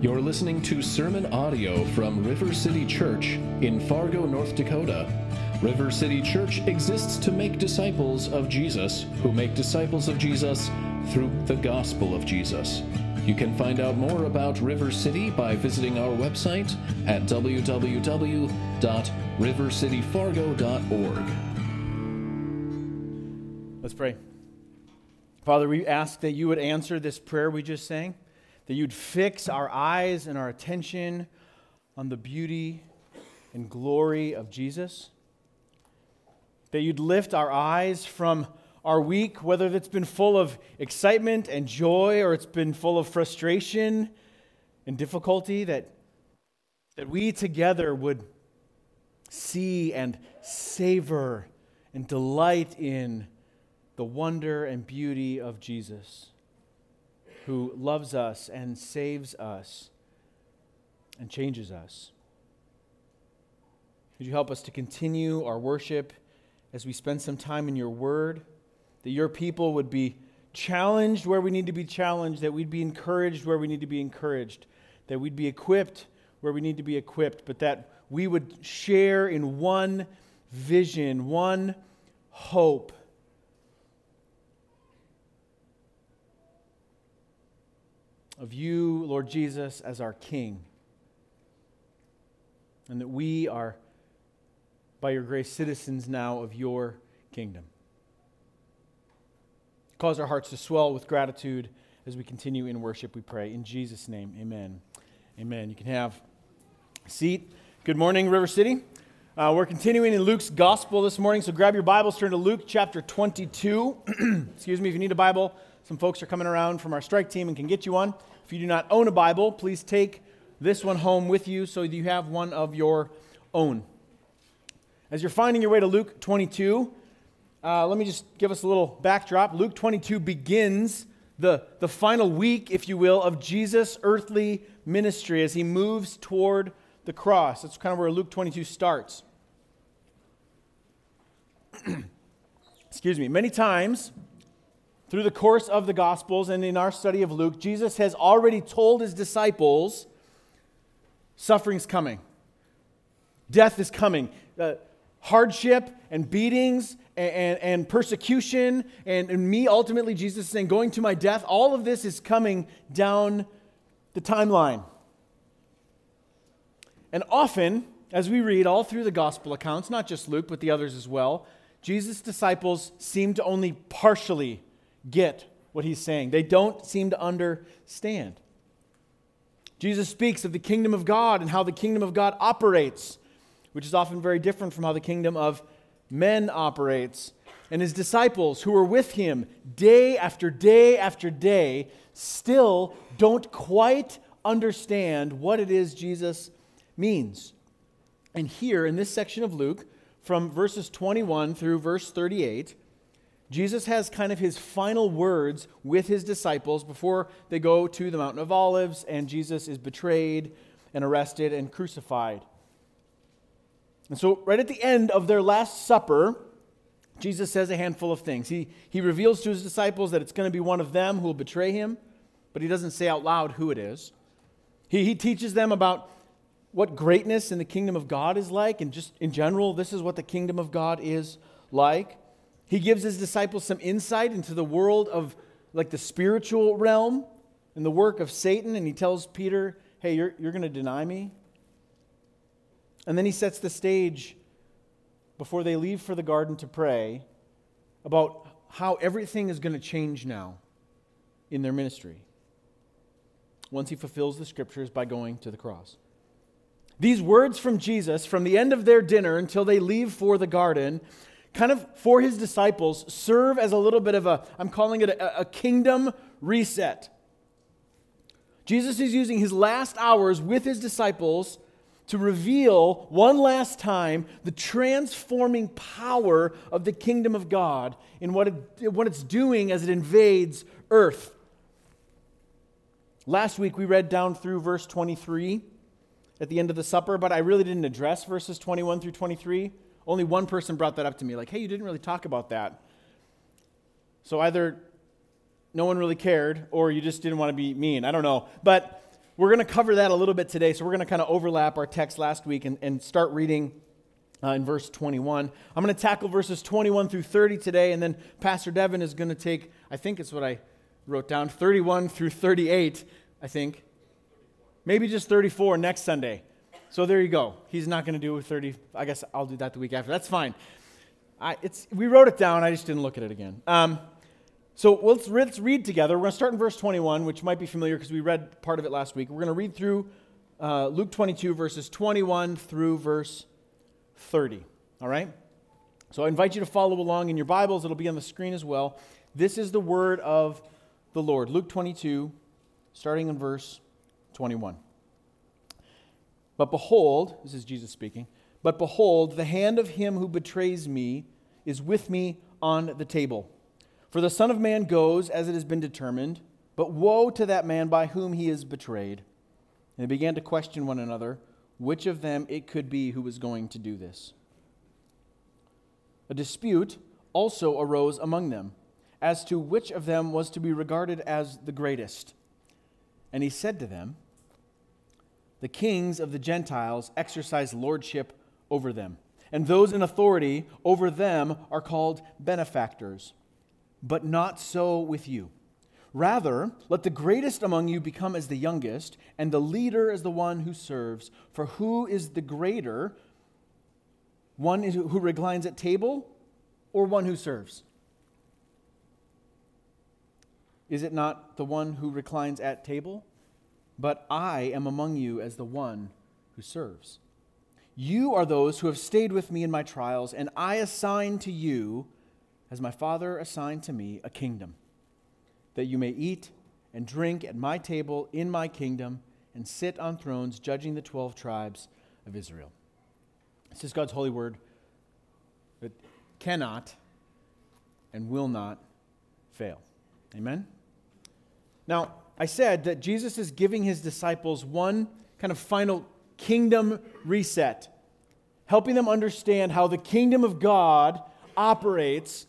You're listening to sermon audio from River City Church in Fargo, North Dakota. River City Church exists to make disciples of Jesus who make disciples of Jesus through the gospel of Jesus. You can find out more about River City by visiting our website at www.rivercityfargo.org. Let's pray. Father, we ask that you would answer this prayer we just sang that you'd fix our eyes and our attention on the beauty and glory of Jesus. That you'd lift our eyes from our week, whether it's been full of excitement and joy or it's been full of frustration and difficulty, that, that we together would see and savor and delight in the wonder and beauty of Jesus who loves us and saves us and changes us. Would you help us to continue our worship as we spend some time in your word? That your people would be challenged where we need to be challenged, that we'd be encouraged where we need to be encouraged, that we'd be equipped where we need to be equipped, but that we would share in one vision, one hope of you, Lord Jesus, as our King. And that we are, by your grace, citizens now of your kingdom. Cause our hearts to swell with gratitude as we continue in worship, we pray. In Jesus' name, amen. Amen. You can have a seat. Good morning, River City. Uh, we're continuing in Luke's gospel this morning, so grab your Bibles, turn to Luke chapter 22. Excuse me, if you need a Bible, some folks are coming around from our strike team and can get you one. If you do not own a Bible, please take this one home with you so you have one of your own. As you're finding your way to Luke 22, uh, let me just give us a little backdrop. Luke 22 begins the, the final week, if you will, of Jesus' earthly ministry as he moves toward the cross. That's kind of where Luke 22 starts. Excuse me. Many times, through the course of the Gospels and in our study of Luke, Jesus has already told his disciples suffering's coming, death is coming, uh, hardship and beatings and, and, persecution, and, and me ultimately, Jesus is saying, going to my death, all of this is coming down the timeline. And often, as we read all through the gospel accounts, not just Luke, but the others as well, Jesus' disciples seem to only partially get what he's saying. They don't seem to understand. Jesus speaks of the kingdom of God and how the kingdom of God operates, which is often very different from how the kingdom of men operates. And his disciples, who are with him day after day after day, still don't quite understand what it is Jesus means. And here in this section of Luke, from verses 21 through verse 38, Jesus has kind of his final words with his disciples before they go to the Mountain of Olives and Jesus is betrayed and arrested and crucified. And so, right at the end of their Last Supper, Jesus says a handful of things. He, he reveals to his disciples that it's going to be one of them who will betray him, but he doesn't say out loud who it is. He, he teaches them about what greatness in the kingdom of God is like, and just in general, this is what the kingdom of God is like. He gives his disciples some insight into the world of like the spiritual realm and the work of Satan, and he tells Peter, Hey, you're, you're going to deny me? And then he sets the stage before they leave for the garden to pray about how everything is going to change now in their ministry once he fulfills the scriptures by going to the cross. These words from Jesus, from the end of their dinner until they leave for the garden, kind of for his disciples serve as a little bit of a, I'm calling it a, a kingdom reset. Jesus is using his last hours with his disciples to reveal one last time the transforming power of the kingdom of God in what, it, what it's doing as it invades earth. Last week we read down through verse 23 at the end of the supper, but I really didn't address verses 21 through 23. Only one person brought that up to me, like, hey, you didn't really talk about that. So either no one really cared or you just didn't want to be mean. I don't know. But we're going to cover that a little bit today. So we're going to kind of overlap our text last week and, and start reading uh, in verse 21. I'm going to tackle verses 21 through 30 today, and then Pastor Devin is going to take, I think it's what I wrote down, 31 through 38, I think. Maybe just 34 next Sunday. So there you go. He's not going to do 30. I guess I'll do that the week after. That's fine. I, it's, we wrote it down. I just didn't look at it again. Um, so let's, let's read together. We're going to start in verse 21, which might be familiar because we read part of it last week. We're going to read through uh, Luke 22, verses 21 through verse 30. All right? So I invite you to follow along in your Bibles. It'll be on the screen as well. This is the word of the Lord. Luke 22, starting in verse 21. But behold, this is Jesus speaking, but behold, the hand of him who betrays me is with me on the table. For the Son of Man goes as it has been determined, but woe to that man by whom he is betrayed. And they began to question one another which of them it could be who was going to do this. A dispute also arose among them as to which of them was to be regarded as the greatest. And he said to them, The kings of the Gentiles exercise lordship over them, and those in authority over them are called benefactors but not so with you. Rather, let the greatest among you become as the youngest, and the leader as the one who serves. For who is the greater, one who reclines at table or one who serves? Is it not the one who reclines at table? But I am among you as the one who serves. You are those who have stayed with me in my trials, and I assign to you as my Father assigned to me a kingdom, that you may eat and drink at my table in my kingdom and sit on thrones judging the 12 tribes of Israel. This is God's holy word that cannot and will not fail. Amen? Now, I said that Jesus is giving his disciples one kind of final kingdom reset, helping them understand how the kingdom of God operates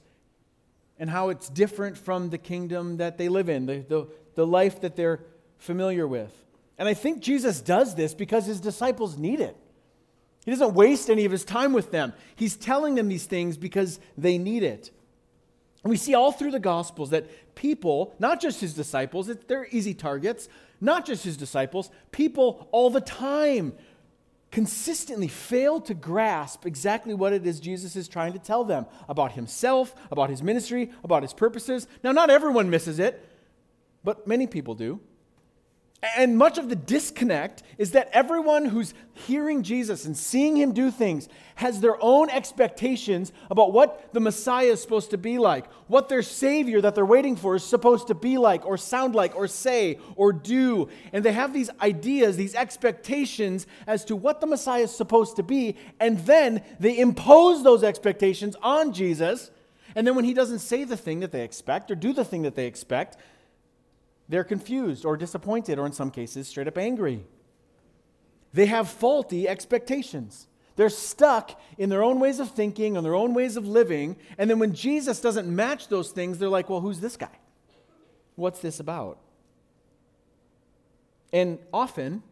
and how it's different from the kingdom that they live in, the, the, the life that they're familiar with. And I think Jesus does this because his disciples need it. He doesn't waste any of his time with them. He's telling them these things because they need it. And we see all through the Gospels that people, not just his disciples, they're easy targets, not just his disciples, people all the time consistently fail to grasp exactly what it is Jesus is trying to tell them about himself, about his ministry, about his purposes. Now, not everyone misses it, but many people do. And much of the disconnect is that everyone who's hearing Jesus and seeing him do things has their own expectations about what the Messiah is supposed to be like, what their Savior that they're waiting for is supposed to be like, or sound like, or say, or do. And they have these ideas, these expectations as to what the Messiah is supposed to be, and then they impose those expectations on Jesus. And then when he doesn't say the thing that they expect or do the thing that they expect, they're confused or disappointed, or in some cases, straight up angry. They have faulty expectations. They're stuck in their own ways of thinking and their own ways of living. And then when Jesus doesn't match those things, they're like, well, who's this guy? What's this about? And often,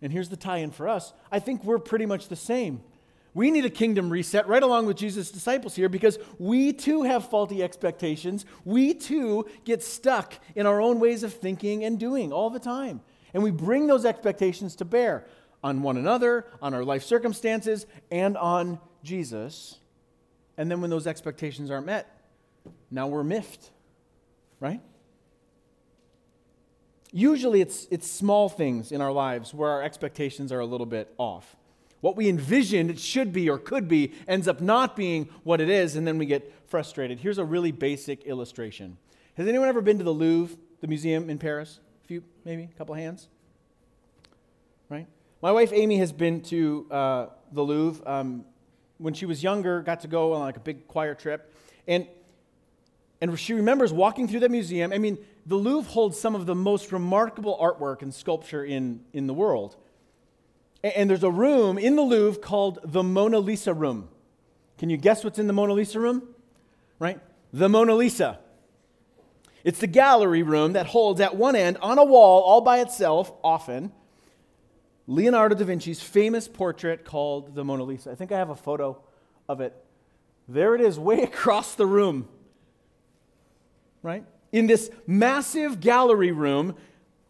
and here's the tie in for us, I think we're pretty much the same. We need a kingdom reset right along with Jesus' disciples here because we too have faulty expectations. We too get stuck in our own ways of thinking and doing all the time. And we bring those expectations to bear on one another, on our life circumstances, and on Jesus. And then when those expectations aren't met, now we're miffed, right? Usually it's, it's small things in our lives where our expectations are a little bit off. What we envisioned it should be or could be ends up not being what it is, and then we get frustrated. Here's a really basic illustration. Has anyone ever been to the Louvre, the museum in Paris? A few, maybe, a couple hands? Right? My wife Amy has been to uh, the Louvre. Um, when she was younger, got to go on like a big choir trip. And, and she remembers walking through the museum. I mean, the Louvre holds some of the most remarkable artwork and sculpture in, in the world. And there's a room in the Louvre called the Mona Lisa room. Can you guess what's in the Mona Lisa room? Right? The Mona Lisa. It's the gallery room that holds at one end, on a wall, all by itself, often, Leonardo da Vinci's famous portrait called the Mona Lisa. I think I have a photo of it. There it is, way across the room. Right? In this massive gallery room,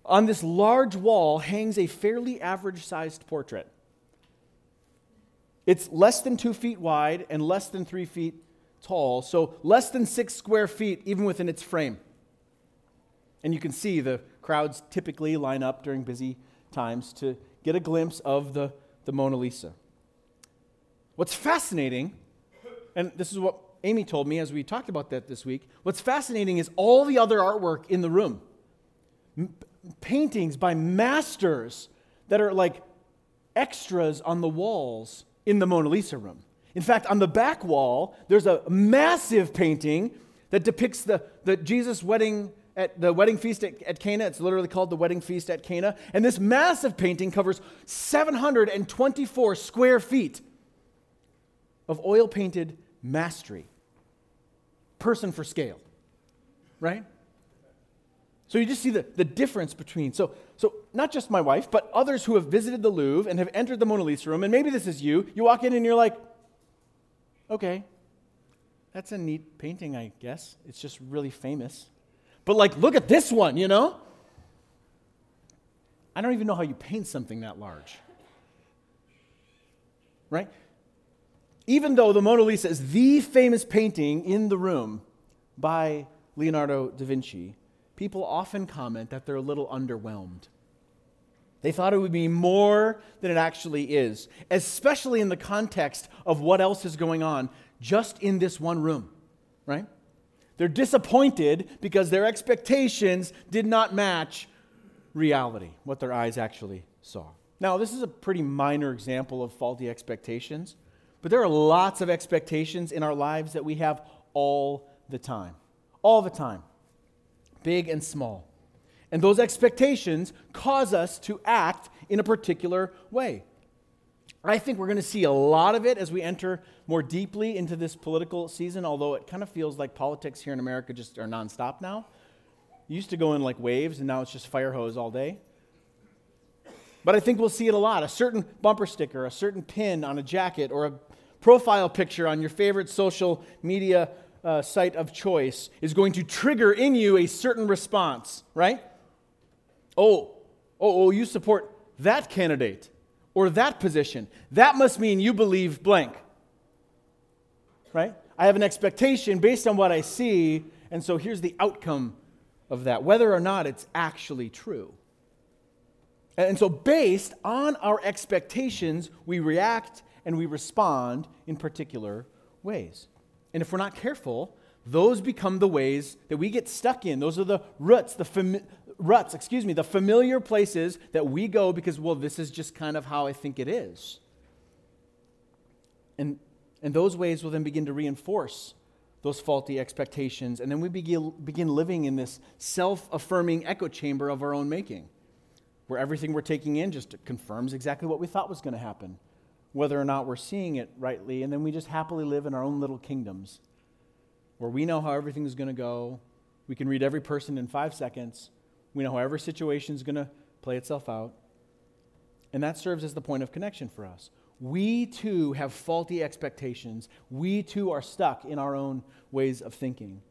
on this large wall hangs a fairly average sized portrait. It's less than two feet wide and less than three feet tall, so less than six square feet, even within its frame. And you can see the crowds typically line up during busy times to get a glimpse of the, the Mona Lisa. What's fascinating, and this is what Amy told me as we talked about that this week, what's fascinating is all the other artwork in the room. Paintings by masters that are like extras on the walls in the Mona Lisa room. In fact, on the back wall, there's a massive painting that depicts the, the Jesus wedding at the wedding feast at, at, Cana. It's literally called the wedding feast at Cana. And this massive painting covers 724 square feet of oil painted mastery. Person for scale, right? So you just see the, the difference between. So, so not just my wife, but others who have visited the Louvre and have entered the Mona Lisa room, and maybe this is you. You walk in and you're like, okay, that's a neat painting, I guess. It's just really famous. But like, look at this one, you know? I don't even know how you paint something that large. Right? Even though the Mona Lisa is the famous painting in the room by Leonardo da Vinci, people often comment that they're a little underwhelmed. They thought it would be more than it actually is, especially in the context of what else is going on just in this one room, right? They're disappointed because their expectations did not match reality, what their eyes actually saw. Now, this is a pretty minor example of faulty expectations, but there are lots of expectations in our lives that we have all the time. All the time, big and small. And those expectations cause us to act in a particular way. I think we're going to see a lot of it as we enter more deeply into this political season, although it kind of feels like politics here in America just are nonstop now. Used to go in like waves, and now it's just fire hose all day. But I think we'll see it a lot. A certain bumper sticker, a certain pin on a jacket, or a profile picture on your favorite social media uh, site of choice is going to trigger in you a certain response, right? Oh, oh, oh, you support that candidate or that position. That must mean you believe blank. Right? I have an expectation based on what I see, and so here's the outcome of that, whether or not it's actually true. And so, based on our expectations, we react and we respond in particular ways. And if we're not careful, those become the ways that we get stuck in. Those are the roots, the, fami- ruts, excuse me, the familiar places that we go because, well, this is just kind of how I think it is. And, and those ways will then begin to reinforce those faulty expectations. And then we begin, begin living in this self affirming echo chamber of our own making, where everything we're taking in just confirms exactly what we thought was going to happen, whether or not we're seeing it rightly. And then we just happily live in our own little kingdoms where we know how everything is going to go. We can read every person in five seconds. We know how every situation is going to play itself out. And that serves as the point of connection for us. We too have faulty expectations. We too are stuck in our own ways of thinking.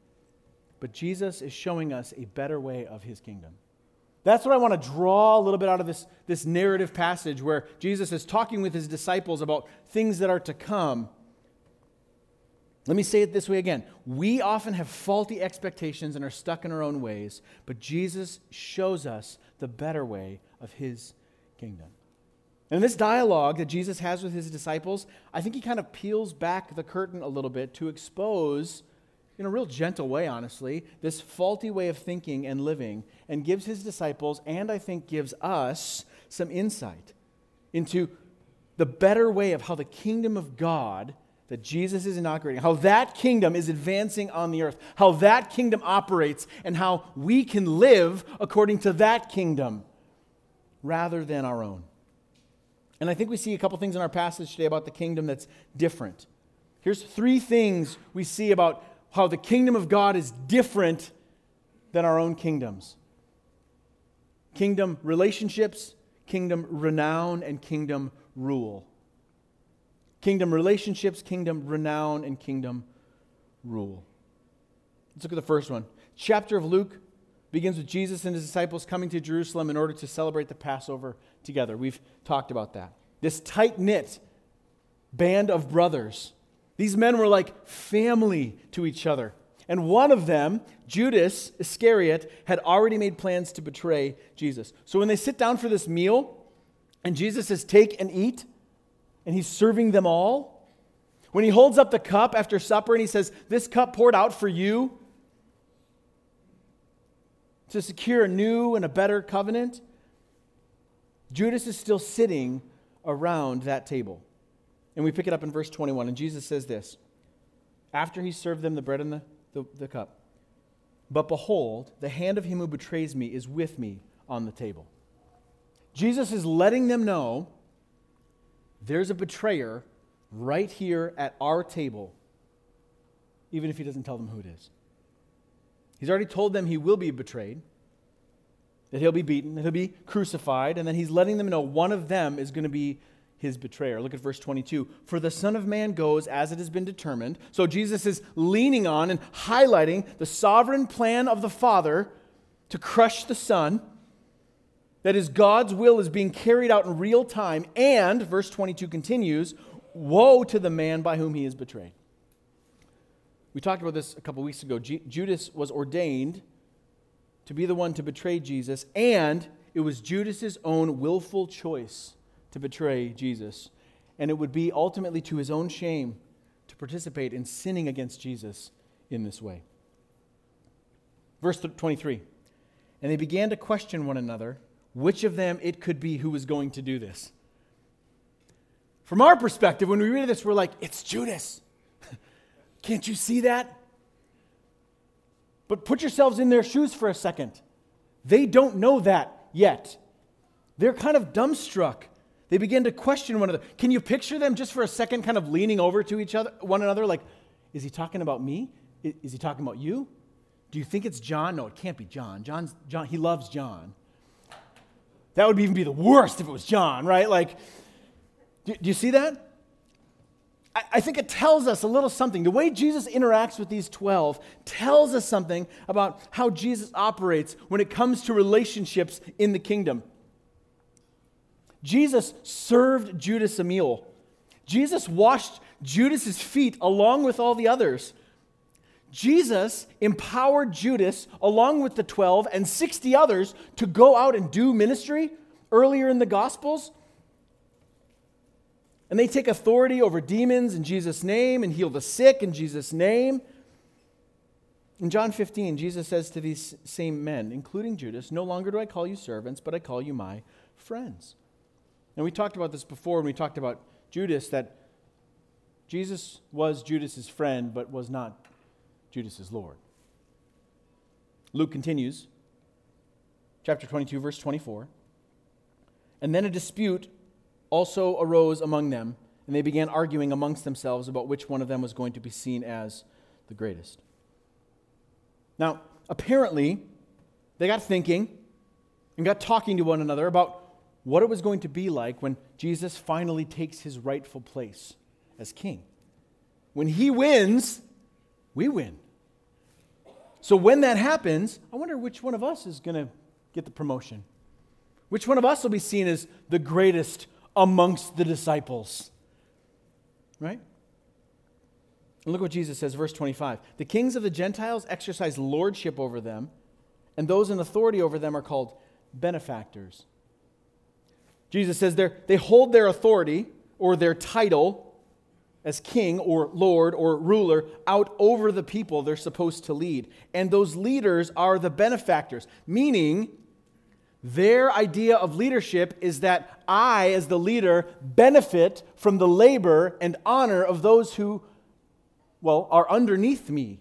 But Jesus is showing us a better way of his kingdom. That's what I want to draw a little bit out of this, this narrative passage where Jesus is talking with his disciples about things that are to come. Let me say it this way again. We often have faulty expectations and are stuck in our own ways, but Jesus shows us the better way of his kingdom. And this dialogue that Jesus has with his disciples, I think he kind of peels back the curtain a little bit to expose, in a real gentle way, honestly, this faulty way of thinking and living, and gives his disciples, and I think gives us, some insight into the better way of how the kingdom of God that Jesus is inaugurating, how that kingdom is advancing on the earth, how that kingdom operates, and how we can live according to that kingdom rather than our own. And I think we see a couple things in our passage today about the kingdom that's different. Here's three things we see about how the kingdom of God is different than our own kingdoms kingdom relationships, kingdom renown, and kingdom rule. Kingdom relationships, kingdom renown, and kingdom rule. Let's look at the first one. Chapter of Luke begins with Jesus and his disciples coming to Jerusalem in order to celebrate the Passover together. We've talked about that. This tight knit band of brothers. These men were like family to each other. And one of them, Judas Iscariot, had already made plans to betray Jesus. So when they sit down for this meal, and Jesus says, Take and eat, and he's serving them all, when he holds up the cup after supper and he says, This cup poured out for you to secure a new and a better covenant, Judas is still sitting around that table. And we pick it up in verse 21, and Jesus says this after he served them the bread and the, the, the, cup. But behold, the hand of him who betrays me is with me on the table. Jesus is letting them know there's a betrayer right here at our table, even if he doesn't tell them who it is. He's already told them he will be betrayed, that he'll be beaten, that he'll be crucified, and then he's letting them know one of them is going to be his betrayer. Look at verse 22. For the Son of Man goes as it has been determined. So Jesus is leaning on and highlighting the sovereign plan of the Father to crush the Son. That is, God's will is being carried out in real time. And, verse 22 continues, woe to the man by whom he is betrayed. We talked about this a couple weeks ago. G- Judas was ordained to be the one to betray Jesus, and it was Judas's own willful choice to betray Jesus. And it would be ultimately to his own shame to participate in sinning against Jesus in this way. Verse 23 And they began to question one another which of them it could be who was going to do this. From our perspective, when we read this, we're like, it's Judas. Can't you see that? But put yourselves in their shoes for a second. They don't know that yet. They're kind of dumbstruck. They begin to question one another. Can you picture them just for a second kind of leaning over to each other, one another, like, is he talking about me? Is he talking about you? Do you think it's John? No, it can't be John. John's John, he loves John. That would even be the worst if it was John, right? Like, do, you see that? I think it tells us a little something. The way Jesus interacts with these 12 tells us something about how Jesus operates when it comes to relationships in the kingdom. Jesus served Judas a meal. Jesus washed Judas's feet along with all the others. Jesus empowered Judas, along with the 12 and 60 others, to go out and do ministry earlier in the Gospels. And they take authority over demons in Jesus' name and heal the sick in Jesus' name. In John 15, Jesus says to these same men, including Judas, No longer do I call you servants, but I call you my friends. And we talked about this before when we talked about Judas, that Jesus was Judas's friend, but was not Judas's Lord. Luke continues, chapter 22, verse 24. And then a dispute also arose among them, and they began arguing amongst themselves about which one of them was going to be seen as the greatest. Now, apparently, they got thinking and got talking to one another about what it was going to be like when Jesus finally takes his rightful place as king. When he wins, we win. So when that happens, I wonder which one of us is going to get the promotion. Which one of us will be seen as the greatest amongst the disciples? Right? And look what Jesus says, verse 25. The kings of the Gentiles exercise lordship over them, and those in authority over them are called benefactors. Jesus says they hold their authority or their title as king or lord or ruler out over the people they're supposed to lead. And those leaders are the benefactors, meaning their idea of leadership is that I, as the leader, benefit from the labor and honor of those who, well, are underneath me.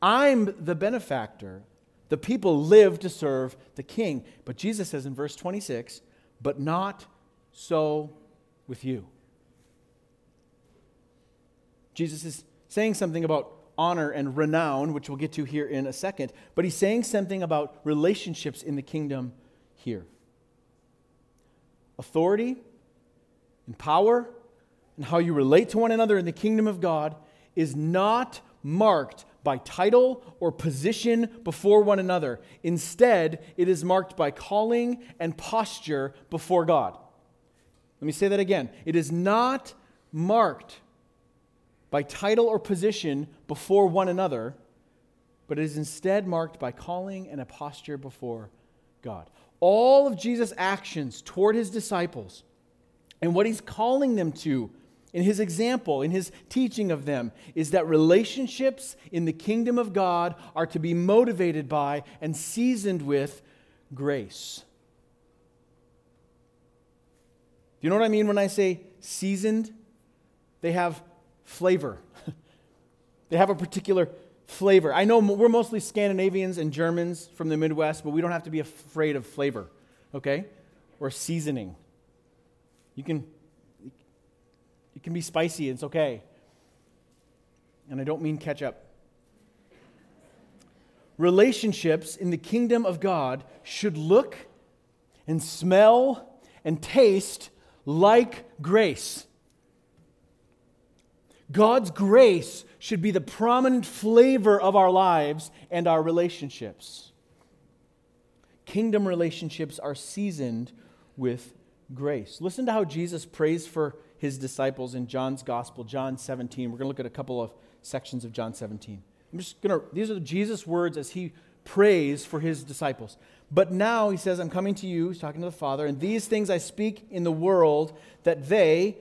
I'm the benefactor. The people live to serve the king. But Jesus says in verse 26 but not so with you. Jesus is saying something about honor and renown, which we'll get to here in a second. But he's saying something about relationships in the kingdom here authority and power and how you relate to one another in the kingdom of God is not marked by title or position before one another. Instead, it is marked by calling and posture before God. Let me say that again. It is not marked by title or position before one another, but it is instead marked by calling and a posture before God. All of Jesus' actions toward his disciples and what he's calling them to in his example, in his teaching of them, is that relationships in the kingdom of God are to be motivated by and seasoned with grace. Do you know what I mean when I say seasoned? They have flavor. they have a particular flavor. I know we're mostly Scandinavians and Germans from the Midwest, but we don't have to be afraid of flavor, okay? Or seasoning. You can it can be spicy, it's okay. And I don't mean ketchup. Relationships in the kingdom of God should look and smell and taste like grace. God's grace should be the prominent flavor of our lives and our relationships. Kingdom relationships are seasoned with grace. Listen to how Jesus prays for his disciples in John's Gospel, John 17. We're going to look at a couple of sections of John 17. I'm just going to, these are Jesus' words as he prays for his disciples. But now he says, I'm coming to you, he's talking to the Father, and these things I speak in the world that they,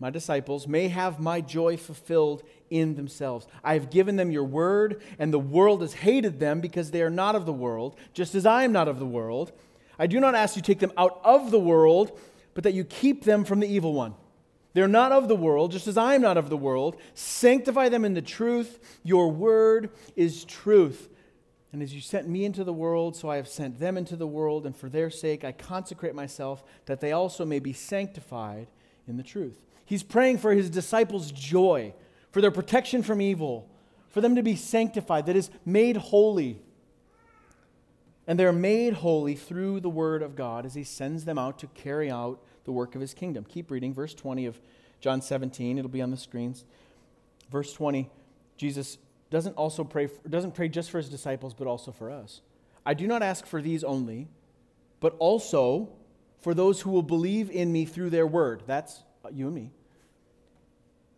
my disciples, may have my joy fulfilled in themselves. I have given them your word, and the world has hated them because they are not of the world, just as I am not of the world. I do not ask you to take them out of the world, but that you keep them from the evil one. They're not of the world, just as I am not of the world. Sanctify them in the truth. Your word is truth. And as you sent me into the world, so I have sent them into the world, and for their sake I consecrate myself, that they also may be sanctified in the truth. He's praying for his disciples' joy, for their protection from evil, for them to be sanctified, that is, made holy. And they're made holy through the word of God as he sends them out to carry out the work of his kingdom. Keep reading, verse 20 of John 17. It'll be on the screens. Verse 20, Jesus doesn't also pray for, doesn't pray just for his disciples, but also for us. I do not ask for these only, but also for those who will believe in me through their word. That's uh, you and me.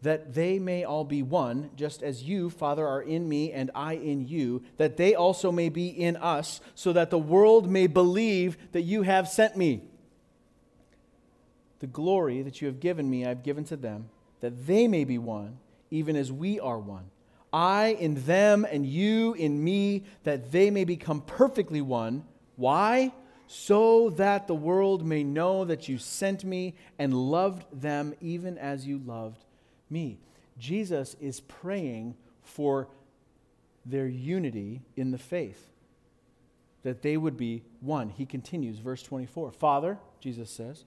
That they may all be one, just as you, Father, are in me and I in you, that they also may be in us, so that the world may believe that you have sent me. The glory that you have given me, I have given to them, that they may be one, even as we are one. I in them and you in me, that they may become perfectly one. Why? So that the world may know that you sent me and loved them even as you loved me. Jesus is praying for their unity in the faith, that they would be one. He continues, verse 24 Father, Jesus says,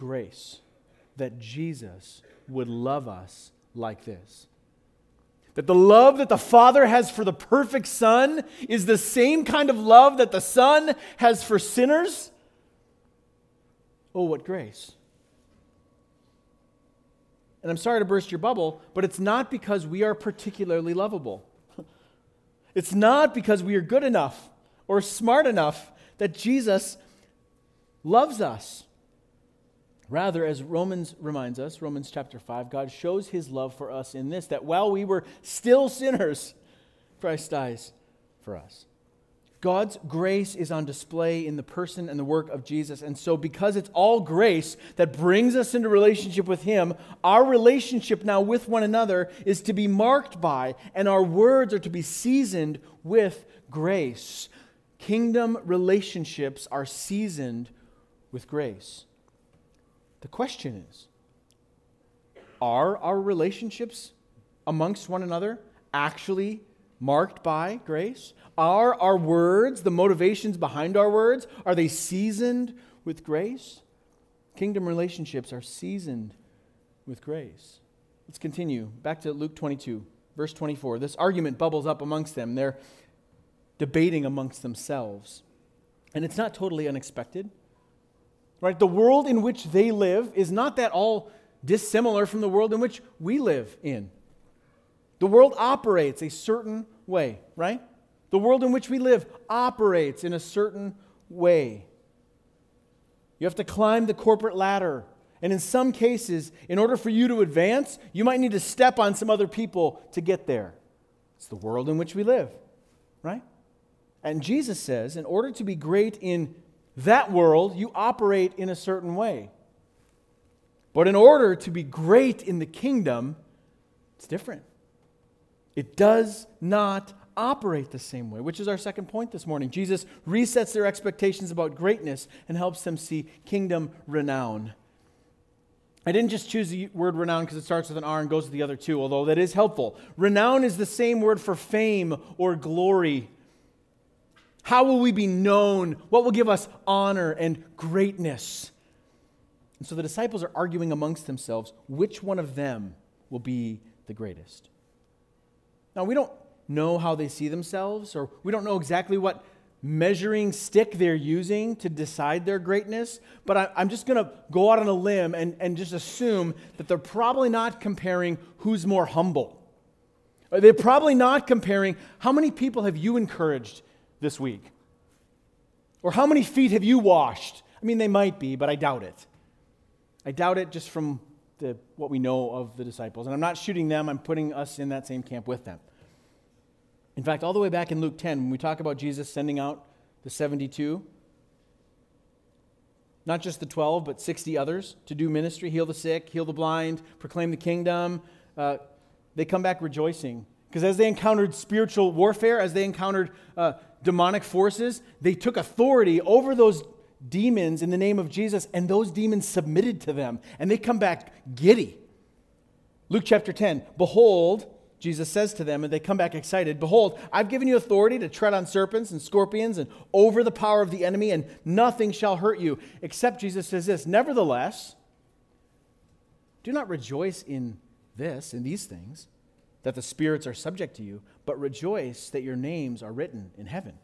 grace that Jesus would love us like this. That the love that the Father has for the perfect Son is the same kind of love that the Son has for sinners. Oh, what grace. And I'm sorry to burst your bubble, but it's not because we are particularly lovable. It's not because we are good enough or smart enough that Jesus loves us. Rather, as Romans reminds us, Romans chapter 5, God shows his love for us in this that while we were still sinners, Christ dies for us. God's grace is on display in the person and the work of Jesus. And so, because it's all grace that brings us into relationship with Him, our relationship now with one another is to be marked by, and our words are to be seasoned with grace. Kingdom relationships are seasoned with grace. The question is are our relationships amongst one another actually marked by grace? Are our words, the motivations behind our words, are they seasoned with grace? Kingdom relationships are seasoned with grace. Let's continue. Back to Luke 22, verse 24. This argument bubbles up amongst them. They're debating amongst themselves. And it's not totally unexpected. Right? The world in which they live is not that all dissimilar from the world in which we live in. The world operates a certain way, right? The world in which we live operates in a certain way. You have to climb the corporate ladder. And in some cases, in order for you to advance, you might need to step on some other people to get there. It's the world in which we live, right? And Jesus says, in order to be great in that world, you operate in a certain way. But in order to be great in the kingdom, it's different. It does not operate the same way, which is our second point this morning. Jesus resets their expectations about greatness and helps them see kingdom renown. I didn't just choose the word renown because it starts with an R and goes with the other two, although that is helpful. Renown is the same word for fame or glory. How will we be known? What will give us honor and greatness? And so the disciples are arguing amongst themselves which one of them will be the greatest. Now, we don't know how they see themselves, or we don't know exactly what measuring stick they're using to decide their greatness, but I, am just going to go out on a limb and, and just assume that they're probably not comparing who's more humble. They're probably not comparing how many people have you encouraged this week? Or how many feet have you washed? I mean, they might be, but I doubt it. I doubt it just from the, what we know of the disciples. And I'm not shooting them, I'm putting us in that same camp with them. In fact, all the way back in Luke 10, when we talk about Jesus sending out the 72, not just the 12, but 60 others to do ministry, heal the sick, heal the blind, proclaim the kingdom, uh, they come back rejoicing. Because as they encountered spiritual warfare, as they encountered uh, demonic forces, they took authority over those demons in the name of Jesus, and those demons submitted to them, and they come back giddy. Luke chapter 10 Behold, Jesus says to them, and they come back excited Behold, I've given you authority to tread on serpents and scorpions and over the power of the enemy, and nothing shall hurt you. Except Jesus says this Nevertheless, do not rejoice in this, in these things, that the spirits are subject to you, but rejoice that your names are written in heaven.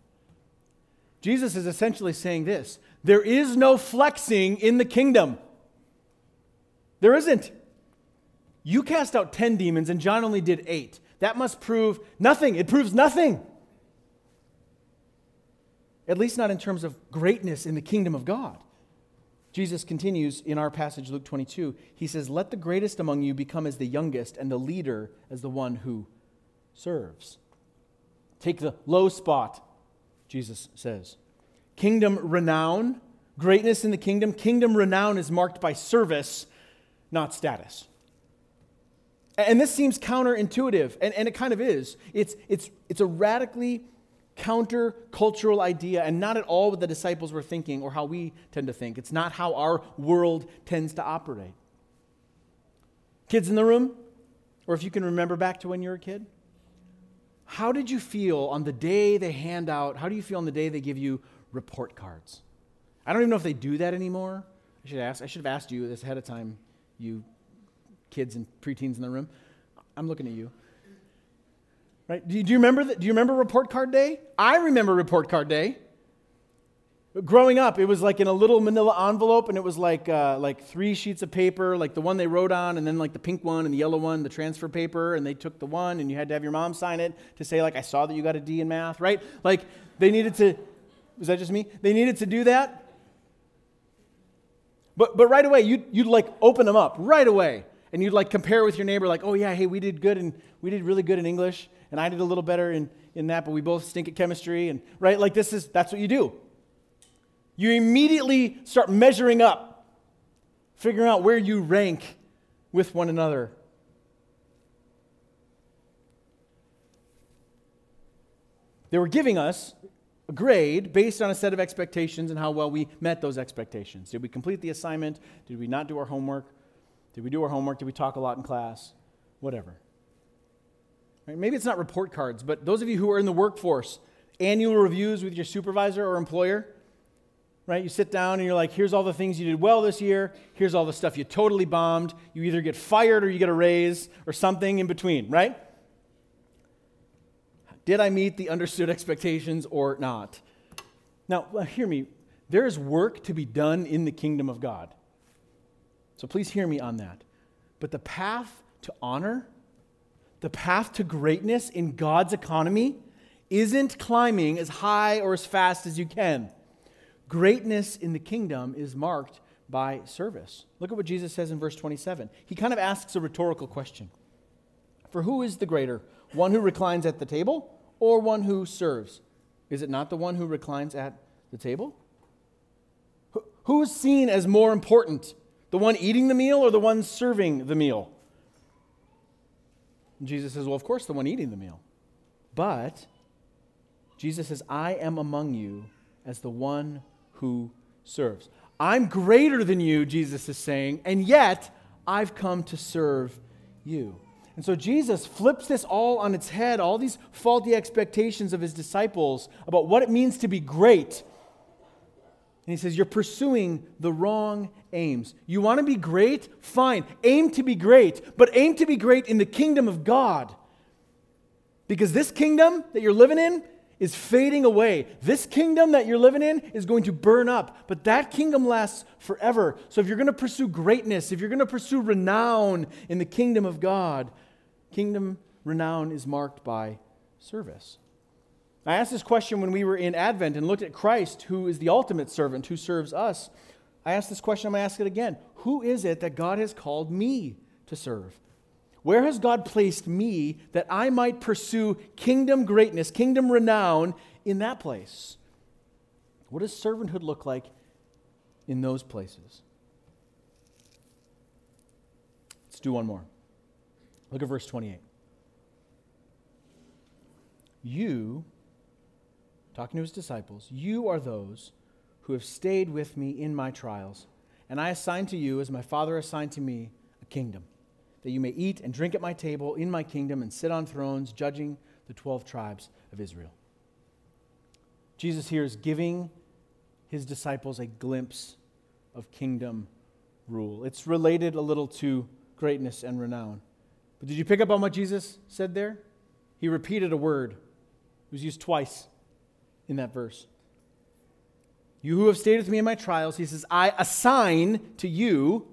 Jesus is essentially saying this there is no flexing in the kingdom. There isn't. You cast out 10 demons, and John only did eight. That must prove nothing. It proves nothing. At least not in terms of greatness in the kingdom of God. Jesus continues in our passage, Luke 22. He says, Let the greatest among you become as the youngest, and the leader as the one who serves. Take the low spot Jesus says. Kingdom renown, greatness in the kingdom, kingdom renown is marked by service, not status. And this seems counterintuitive, and, and it kind of is. It's, it's, it's a radically counter-cultural idea, and not at all what the disciples were thinking or how we tend to think. It's not how our world tends to operate. Kids in the room, or if you can remember back to when you were a kid, how did you feel on the day they hand out, how do you feel on the day they give you report cards? I don't even know if they do that anymore. I should ask. I should have asked you this ahead of time, you kids and preteens in the room. I'm looking at you. Right? Do you, do you remember? Do you remember report card day? I remember report card day. Growing up, it was like in a little manila envelope, and it was like, uh, like three sheets of paper, like the one they wrote on, and then like the pink one and the yellow one, the transfer paper, and they took the one, and you had to have your mom sign it to say, like, I saw that you got a D in math, right? Like, they needed to, was that just me? They needed to do that. But, but right away, you'd, you'd like open them up right away, and you'd like compare with your neighbor, like, oh yeah, hey, we did good, and we did really good in English, and I did a little better in, in that, but we both stink at chemistry, and right? Like this is that's what you do. You immediately start measuring up, figuring out where you rank with one another. They were giving us a grade based on a set of expectations and how well we met those expectations. Did we complete the assignment? Did we not do our homework? Did we do our homework? Did we talk a lot in class? Whatever. Right? Maybe it's not report cards, but those of you who are in the workforce, annual reviews with your supervisor or employer, right? You sit down and you're like, here's all the things you did well this year, here's all the stuff you totally bombed. You either get fired or you get a raise or something in between, right? Did I meet the understood expectations or not? Now, uh, hear me. There is work to be done in the kingdom of God. So please hear me on that. But the path to honor the path to greatness in God's economy isn't climbing as high or as fast as you can. Greatness in the kingdom is marked by service. Look at what Jesus says in verse 27. He kind of asks a rhetorical question For who is the greater, one who reclines at the table or one who serves? Is it not the one who reclines at the table? Who is seen as more important, the one eating the meal or the one serving the meal? And Jesus says, Well, of course, the one eating the meal. But Jesus says, I am among you as the one who serves. I'm greater than you, Jesus is saying, and yet I've come to serve you. And so Jesus flips this all on its head, all these faulty expectations of his disciples about what it means to be great and he says, You're pursuing the wrong aims. You want to be great? Fine. Aim to be great, but aim to be great in the kingdom of God. Because this kingdom that you're living in is fading away. This kingdom that you're living in is going to burn up, but that kingdom lasts forever. So if you're going to pursue greatness, if you're going to pursue renown in the kingdom of God, kingdom renown is marked by service. I asked this question when we were in Advent and looked at Christ, who is the ultimate servant, who serves us. I asked this question, I'm going to ask it again. Who is it that God has called me to serve? Where has God placed me that I might pursue kingdom greatness, kingdom renown in that place? What does servanthood look like in those places? Let's do one more. Look at verse 28. You talking to his disciples, You are those who have stayed with me in my trials, and I assign to you, as my Father assigned to me, a kingdom, that you may eat and drink at my table in my kingdom and sit on thrones, judging the 12 tribes of Israel. Jesus here is giving his disciples a glimpse of kingdom rule. It's related a little to greatness and renown. But did you pick up on what Jesus said there? He repeated a word. It was used twice in that verse. You who have stayed with me in my trials, he says, I assign to you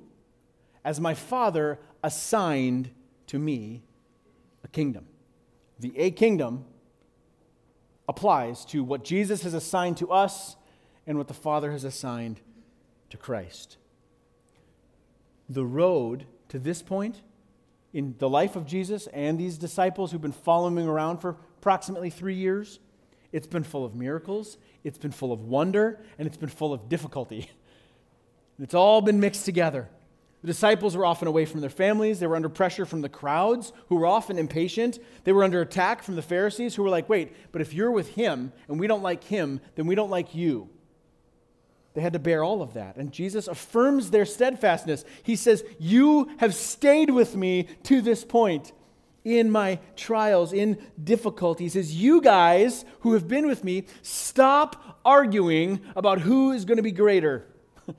as my Father assigned to me a kingdom. The a kingdom applies to what Jesus has assigned to us and what the Father has assigned to Christ. The road to this point in the life of Jesus and these disciples who've been following around for approximately three years it's been full of miracles, it's been full of wonder, and it's been full of difficulty. It's all been mixed together. The disciples were often away from their families. They were under pressure from the crowds, who were often impatient. They were under attack from the Pharisees, who were like, wait, but if you're with him and we don't like him, then we don't like you. They had to bear all of that. And Jesus affirms their steadfastness. He says, You have stayed with me to this point in my trials, in difficulties, is you guys who have been with me, stop arguing about who is going to be greater.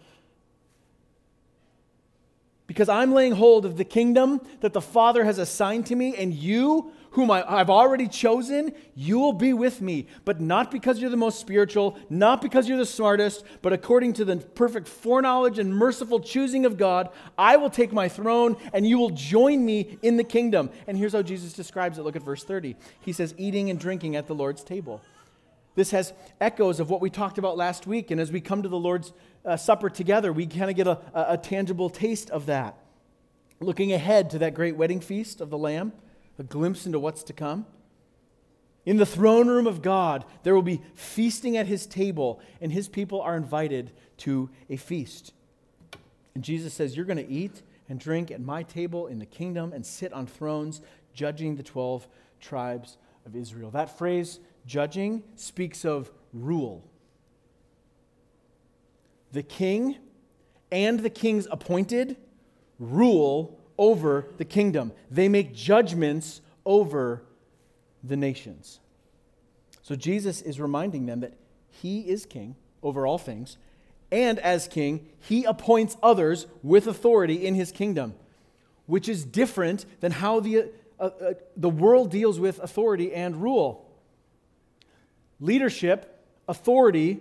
because I'm laying hold of the kingdom that the Father has assigned to me, and you whom I, have already chosen, you will be with me. But not because you're the most spiritual, not because you're the smartest, but according to the perfect foreknowledge and merciful choosing of God, I will take my throne and you will join me in the kingdom. And here's how Jesus describes it. Look at verse 30. He says, eating and drinking at the Lord's table. This has echoes of what we talked about last week. And as we come to the Lord's uh, Supper together, we kind of get a, a, a tangible taste of that. Looking ahead to that great wedding feast of the Lamb a glimpse into what's to come. In the throne room of God, there will be feasting at his table, and his people are invited to a feast. And Jesus says, You're going to eat and drink at my table in the kingdom and sit on thrones, judging the 12 tribes of Israel. That phrase, judging, speaks of rule. The king and the king's appointed rule over the kingdom, they make judgments over the nations. So Jesus is reminding them that he is king over all things, and as king, he appoints others with authority in his kingdom, which is different than how the, uh, uh, the world deals with authority and rule. Leadership, authority,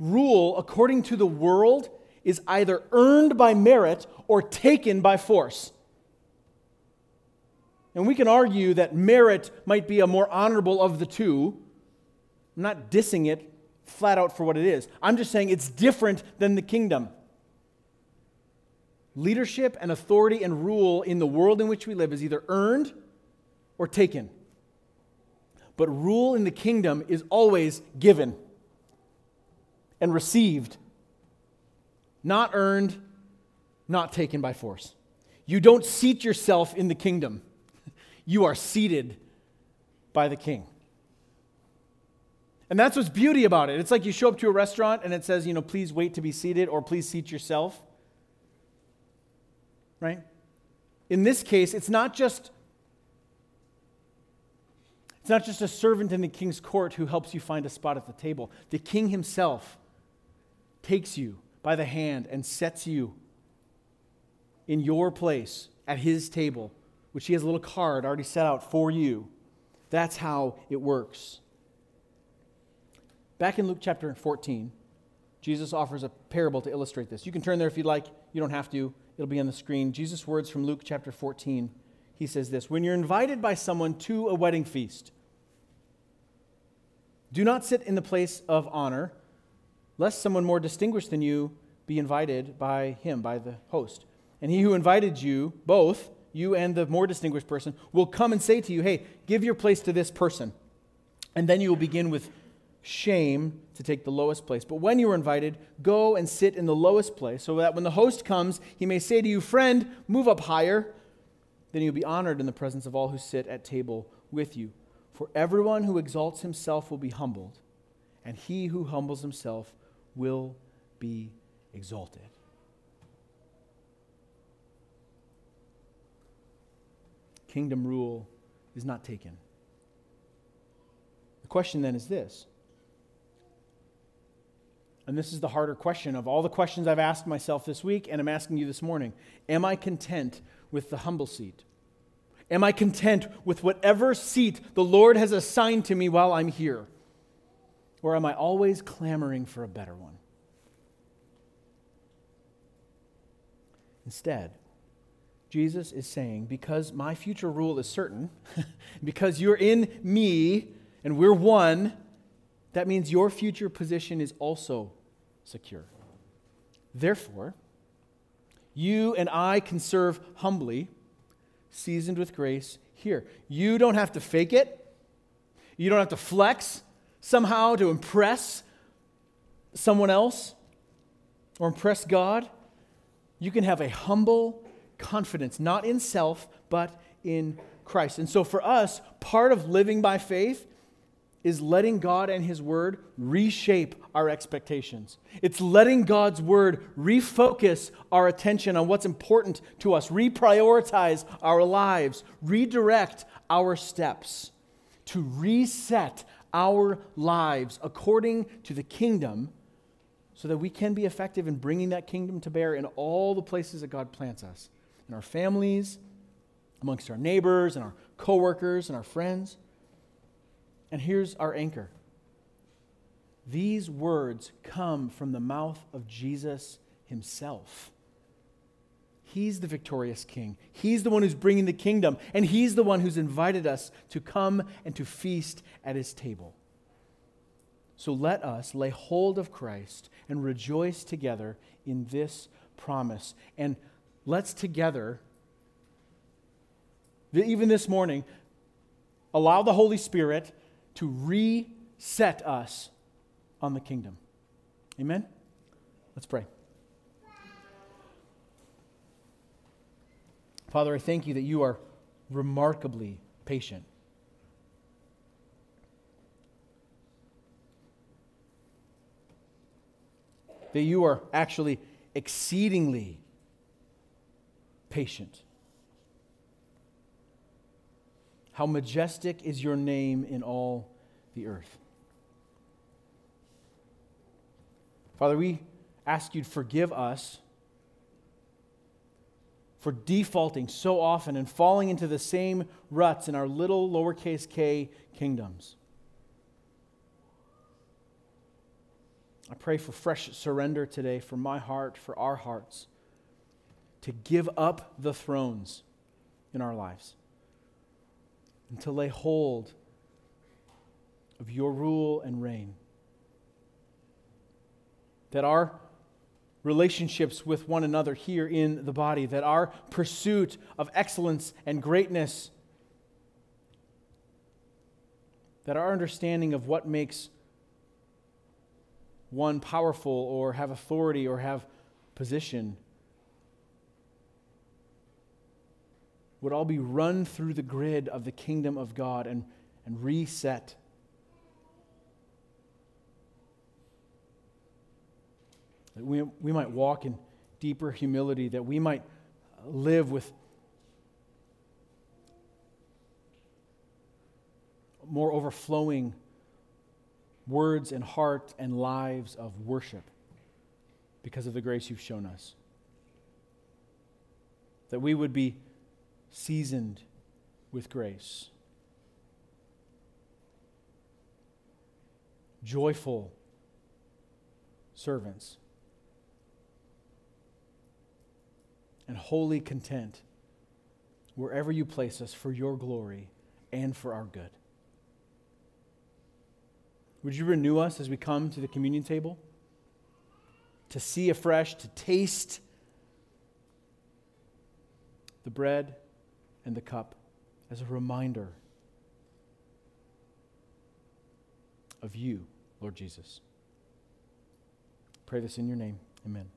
rule, according to the world, is either earned by merit or taken by force. And we can argue that merit might be a more honorable of the two. I'm not dissing it flat out for what it is. I'm just saying it's different than the kingdom. Leadership and authority and rule in the world in which we live is either earned or taken. But rule in the kingdom is always given and received, not earned, not taken by force. You don't seat yourself in the kingdom you are seated by the king. And that's what's beauty about it. It's like you show up to a restaurant and it says, you know, please wait to be seated or please seat yourself. Right? In this case, it's not just it's not just a servant in the king's court who helps you find a spot at the table. The king himself takes you by the hand and sets you in your place at his table which he has a little card already set out for you. That's how it works. Back in Luke chapter 14, Jesus offers a parable to illustrate this. You can turn there if you'd like. You don't have to, it'll be on the screen. Jesus' words from Luke chapter 14. He says this When you're invited by someone to a wedding feast, do not sit in the place of honor, lest someone more distinguished than you be invited by him, by the host. And he who invited you both you and the more distinguished person, will come and say to you, hey, give your place to this person. And then you will begin with shame to take the lowest place. But when you are invited, go and sit in the lowest place, so that when the host comes, he may say to you, Friend, move up higher. Then you'll be honored in the presence of all who sit at table with you. For everyone who exalts himself will be humbled, and he who humbles himself will be exalted. Kingdom rule is not taken. The question then is this. And this is the harder question of all the questions I've asked myself this week, and I'm asking you this morning. Am I content with the humble seat? Am I content with whatever seat the Lord has assigned to me while I'm here? Or am I always clamoring for a better one? Instead, Jesus is saying, because my future rule is certain, because you're in me and we're one, that means your future position is also secure. Therefore, you and I can serve humbly, seasoned with grace here. You don't have to fake it, you don't have to flex somehow to impress someone else or impress God. You can have a humble, confidence, not in self, but in Christ. And so for us, part of living by faith is letting God and His Word reshape our expectations. It's letting God's Word refocus our attention on what's important to us, reprioritize our lives, redirect our steps, to reset our lives according to the kingdom so that we can be effective in bringing that kingdom to bear in all the places that God plants us in our families, amongst our neighbors and our coworkers and our friends. And here's our anchor. These words come from the mouth of Jesus himself. He's the victorious king. He's the one who's bringing the kingdom, and he's the one who's invited us to come and to feast at his table. So let us lay hold of Christ and rejoice together in this promise. And let's together, even this morning, allow the Holy Spirit to reset us on the kingdom. Amen? Let's pray. Father, I thank you that you are remarkably patient. That you are actually exceedingly patient. How majestic is your name in all the earth. Father, we ask you to forgive us for defaulting so often and falling into the same ruts in our little lowercase k kingdoms. I pray for fresh surrender today for my heart, for our hearts, to give up the thrones in our lives and to lay hold of your rule and reign. That our relationships with one another here in the body, that our pursuit of excellence and greatness, that our understanding of what makes one powerful or have authority or have position would all be run through the grid of the kingdom of God and, and reset. That we, we might walk in deeper humility, that we might live with more overflowing words and heart and lives of worship because of the grace you've shown us. That we would be seasoned with grace, joyful servants, and wholly content wherever you place us for your glory and for our good. Would you renew us as we come to the communion table? To see afresh, to taste the bread and the cup as a reminder of you, Lord Jesus. Pray this in your name. Amen.